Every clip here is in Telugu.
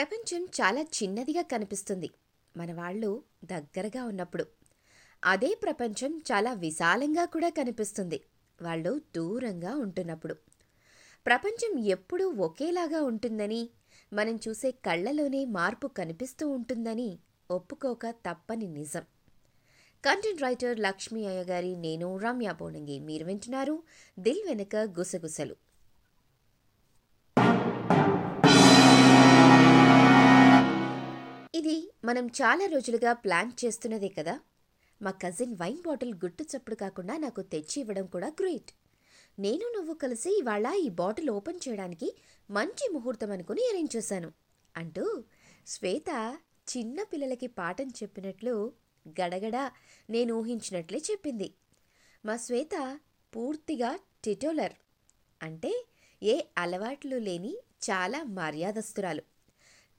ప్రపంచం చాలా చిన్నదిగా కనిపిస్తుంది. మన వాళ్ళు దగ్గరగా ఉన్నప్పుడు. అదే ప్రపంచం చాలా విశాలంగా కూడా కనిపిస్తుంది. వాళ్ళు దూరంగా ఉంటున్నప్పుడు. ప్రపంచం ఎప్పుడూ ఒకేలాగా ఉంటుందని మనం చూసే కళ్ళలోనే మార్పు కనిపిస్తూ ఉంటుందని ఒప్పుకోక తప్పని నిజం. కంటెంట్ రైటర్ లక్ష్మీ అయ్య గారి నేను రమ్య పోనంగి మీరు వింటున్నారు దిల్ వెనుక గుసగుసలు. మనం చాలా రోజులుగా ప్లాన్ చేస్తున్నదే కదా. మా కజిన్ వైన్ బాటిల్ గుట్టు చప్పుడు కాకుండా నాకు తెచ్చి ఇవ్వడం కూడా గ్రేట్. నేను నువ్వు కలిసి ఇవాళ ఈ బాటిల్ ఓపెన్ చేయడానికి మంచి ముహూర్తం అనుకుని అరేంజ్ చేశాను. అంటూ శ్వేత చిన్న పిల్లలకి పాఠం చెప్పినట్లు గడగడ నేను ఊహించినట్లే చెప్పింది. మా శ్వేత పూర్తిగా టిటోలర్. అంటే ఏ అలవాట్లు లేని చాలా మర్యాదస్తురాలు.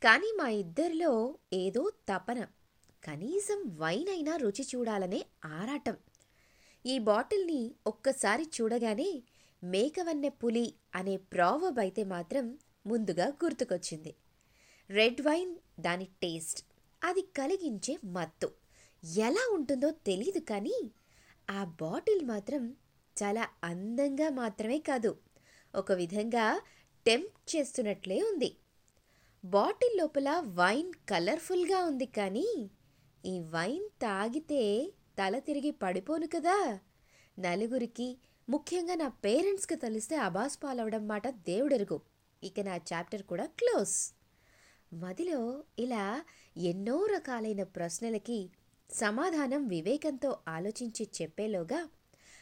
కానీ మా ఇద్దరిలో ఏదో తపన. కనీసం వైన్ అయినా రుచి చూడాలనే ఆరాటం. ఈ బాటిల్ని ఒక్కసారి చూడగానే మేకవన్నె పులి అనే ప్రావబ్ అయితే మాత్రం ముందుగా గుర్తుకొచ్చింది. రెడ్ వైన్ దాని టేస్ట్ అది కలిగించే మత్తు. ఎలా ఉంటుందో తెలీదు కానీ ఆ బాటిల్ మాత్రం చాలా అందంగా మాత్రమే కాదు ఒక విధంగా టెంప్ట్ చేస్తున్నట్లే ఉంది. బాటిల్ లోపల వైన్ కలర్ఫుల్గా ఉంది కానీ ఈ వైన్ తాగితే తల తిరిగి పడిపోను కదా. నలుగురికి ముఖ్యంగా నా పేరెంట్స్కి తెలిస్తే అబాస్ పాలవడం మాట దేవుడెరుగు. ఇక నా చాప్టర్ కూడా క్లోజ్. మదిలో ఇలా ఎన్నో రకాలైన ప్రశ్నలకి సమాధానం వివేకంతో ఆలోచించి చెప్పేలోగా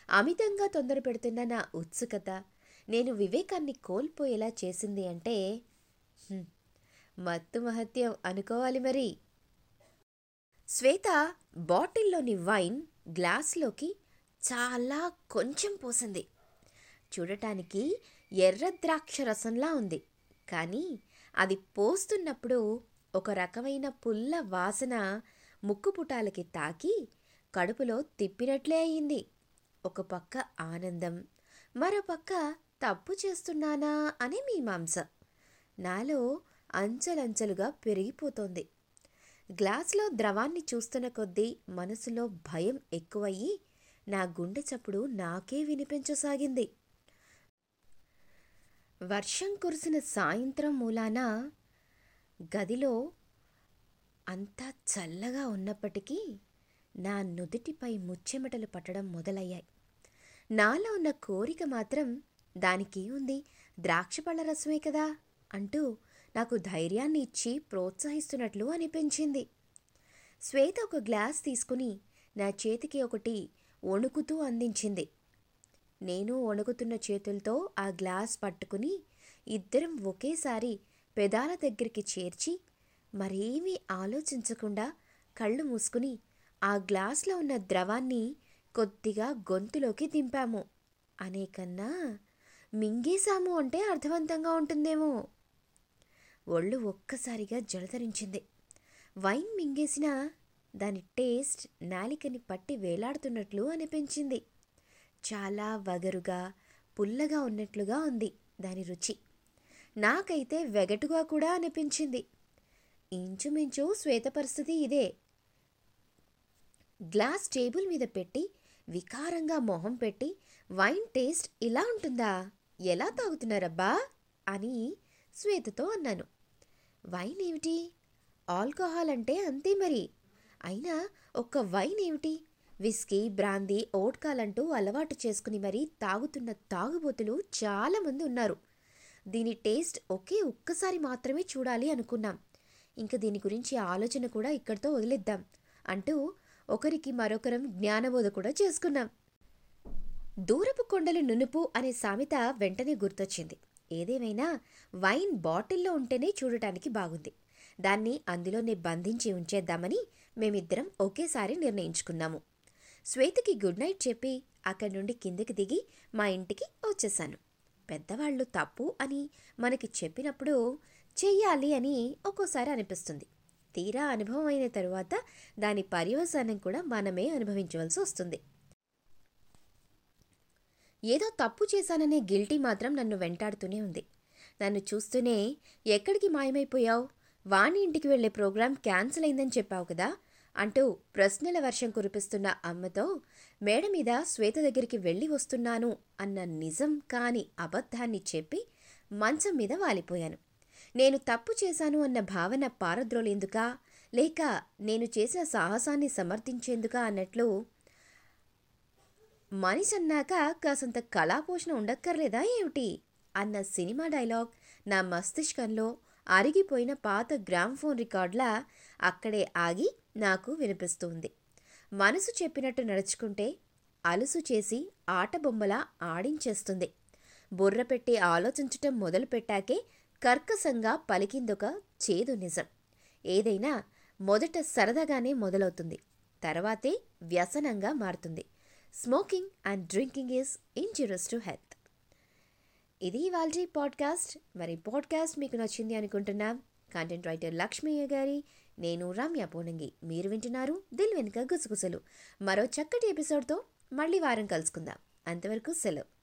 అమితంగా తొందర పెడుతున్న నా ఉత్సుకత నేను వివేకాన్ని కోల్పోయేలా చేసింది అంటే మత్తు మహత్యం అనుకోవాలి మరి. శ్వేత బాటిల్లోని వైన్ గ్లాస్లోకి చాలా కొంచెం పోసింది. చూడటానికి ఎర్ర ద్రాక్ష రసంలా ఉంది. కానీ అది పోస్తున్నప్పుడు ఒక రకమైన పుల్ల వాసన ముక్కుపుటాలకి తాకి కడుపులో తిప్పినట్లే అయింది. ఒక పక్క ఆనందం మరో పక్క తప్పు చేస్తున్నానా అనే మీమాంస. నాలో అంచెలంచెలుగా పెరిగిపోతోంది. గ్లాసులో ద్రవాన్ని చూస్తున్న కొద్దీ మనసులో భయం ఎక్కువయ్యి నా గుండె చప్పుడు నాకే వినిపించసాగింది. వర్షం కురిసిన సాయంత్రం మూలాన గదిలో అంతా చల్లగా ఉన్నప్పటికీ నా నుదుటిపై ముచ్చెమటలు పట్టడం మొదలయ్యాయి. నాలో ఉన్న కోరిక మాత్రం దానికి ఉంది ద్రాక్ష పళ్ళ రసమే కదా అంటూ నాకు ధైర్యాన్ని ఇచ్చి ప్రోత్సహిస్తున్నట్లు అనిపించింది. శ్వేత ఒక గ్లాస్ తీసుకుని నా చేతికి ఒకటి వణుకుతూ అందించింది. నేను వణుకుతున్న చేతులతో ఆ గ్లాస్ పట్టుకుని ఇద్దరం ఒకేసారి పెదాల దగ్గరికి చేర్చి మరేమీ ఆలోచించకుండా కళ్ళు మూసుకుని ఆ గ్లాస్లో ఉన్న ద్రవాన్ని కొద్దిగా గొంతులోకి దింపాము. అనే కన్నా మింగేశాము అంటే అర్థవంతంగా ఉంటుందేమో. ఒళ్ళు ఒక్కసారిగా జలధరించింది వైన్ మింగేసినా దాని టేస్ట్ నాలికని పట్టి వేలాడుతున్నట్లు అనిపించింది. చాలా వగరుగా పుల్లగా ఉన్నట్లుగా ఉంది దాని రుచి. నాకైతే వెగటుగా కూడా అనిపించింది. ఇంచుమించు శ్వేత పరిస్థితి ఇదే. గ్లాస్ టేబుల్ మీద పెట్టి వికారంగా మొహం పెట్టి వైన్ టేస్ట్ ఇలా ఉంటుందా? ఎలా తాగుతున్నారబ్బా? అని శ్వేతతో అన్నాను. వైన్ ఏమిటి? ఆల్కహాల్ అంటే అంతే మరి. అయినా ఒక్క వైన్ ఏమిటి? విస్కీ బ్రాందీ ఓట్కాలంటూ అలవాటు చేసుకుని మరీ తాగుతున్న తాగుబోతులు చాలామంది ఉన్నారు. దీని టేస్ట్ ఒకే ఒక్కసారి మాత్రమే చూడాలి అనుకున్నాం. ఇంక దీని గురించి ఆలోచన కూడా ఇక్కడితో వదిలేద్దాం అంటూ ఒకరికి మరొకరం జ్ఞానబోధ కూడా చేసుకున్నాం. దూరపు కొండలు నునుపు అనే సామెత వెంటనే గుర్తొచ్చింది. ఏదేమైనా వైన్ బాటిల్లో ఉంటేనే చూడటానికి బాగుంది. దాన్ని అందులోనే బంధించి ఉంచేద్దామని మేమిద్దరం ఒకేసారి నిర్ణయించుకున్నాము. శ్వేతకి గుడ్ నైట్ చెప్పి అక్కడి నుండి కిందకి దిగి మా ఇంటికి వచ్చేసాను పెద్దవాళ్ళు తప్పు అని మనకి చెప్పినప్పుడు చెయ్యాలి అని ఒక్కోసారి అనిపిస్తుంది. తీరా అనుభవం అయిన తరువాత దాని పర్యవసానం కూడా మనమే అనుభవించవలసి వస్తుంది. ఏదో తప్పు చేశాననే గిల్టీ మాత్రం నన్ను వెంటాడుతూనే ఉంది. నన్ను చూస్తూనే ఎక్కడికి మాయమైపోయావు? వాణి ఇంటికి వెళ్ళే ప్రోగ్రాం క్యాన్సిల్ అయిందని చెప్పావు కదా? అంటూ ప్రశ్నల వర్షం కురిపిస్తున్న అమ్మతో మేడ మీద శ్వేత దగ్గరికి వెళ్ళి వస్తున్నాను అన్న నిజం కాని అబద్ధాన్ని చెప్పి మంచం మీద వాలిపోయాను. నేను తప్పు చేశాను అన్న భావన పారద్రోలేందుకా? లేక నేను చేసిన సాహసాన్ని సమర్థించేందుకా? అన్నట్లు మనిషి అన్నాక కాసంత కళాపోషణ ఉండక్కర్లేదా ఏమిటి? అన్న సినిమా డైలాగ్ నా మస్తిష్కంలో అరిగిపోయిన పాత గ్రామ్ఫోన్ రికార్డులా అక్కడే ఆగి నాకు వినిపిస్తుంది. మనసు చెప్పినట్టు నడుచుకుంటే అలుసు చేసి ఆట బొమ్మలా ఆడించేస్తుంది. బుర్ర పెట్టి ఆలోచించటం మొదలుపెట్టాకే కర్కశంగా పలికిందొక చేదు నిజం. ఏదైనా మొదట సరదాగానే మొదలవుతుంది. తర్వాతే వ్యసనంగా మారుతుంది. Smoking and drinking is injurious to health ఇది ఇవాళ పాడ్కాస్ట్ మరి పాడ్కాస్ట్ మీకు నచ్చింది అనుకుంటున్నాం. కంటెంట్ రైటర్ లక్ష్మయ్య గారి నేను రమ్య పూనంగి. మీరు వింటున్నారు దిల్ వెనుక గుసగుసలు. మరో చక్కటి ఎపిసోడ్తో మళ్ళీ వారం కలుసుకుందాం. అంతవరకు సెలవు.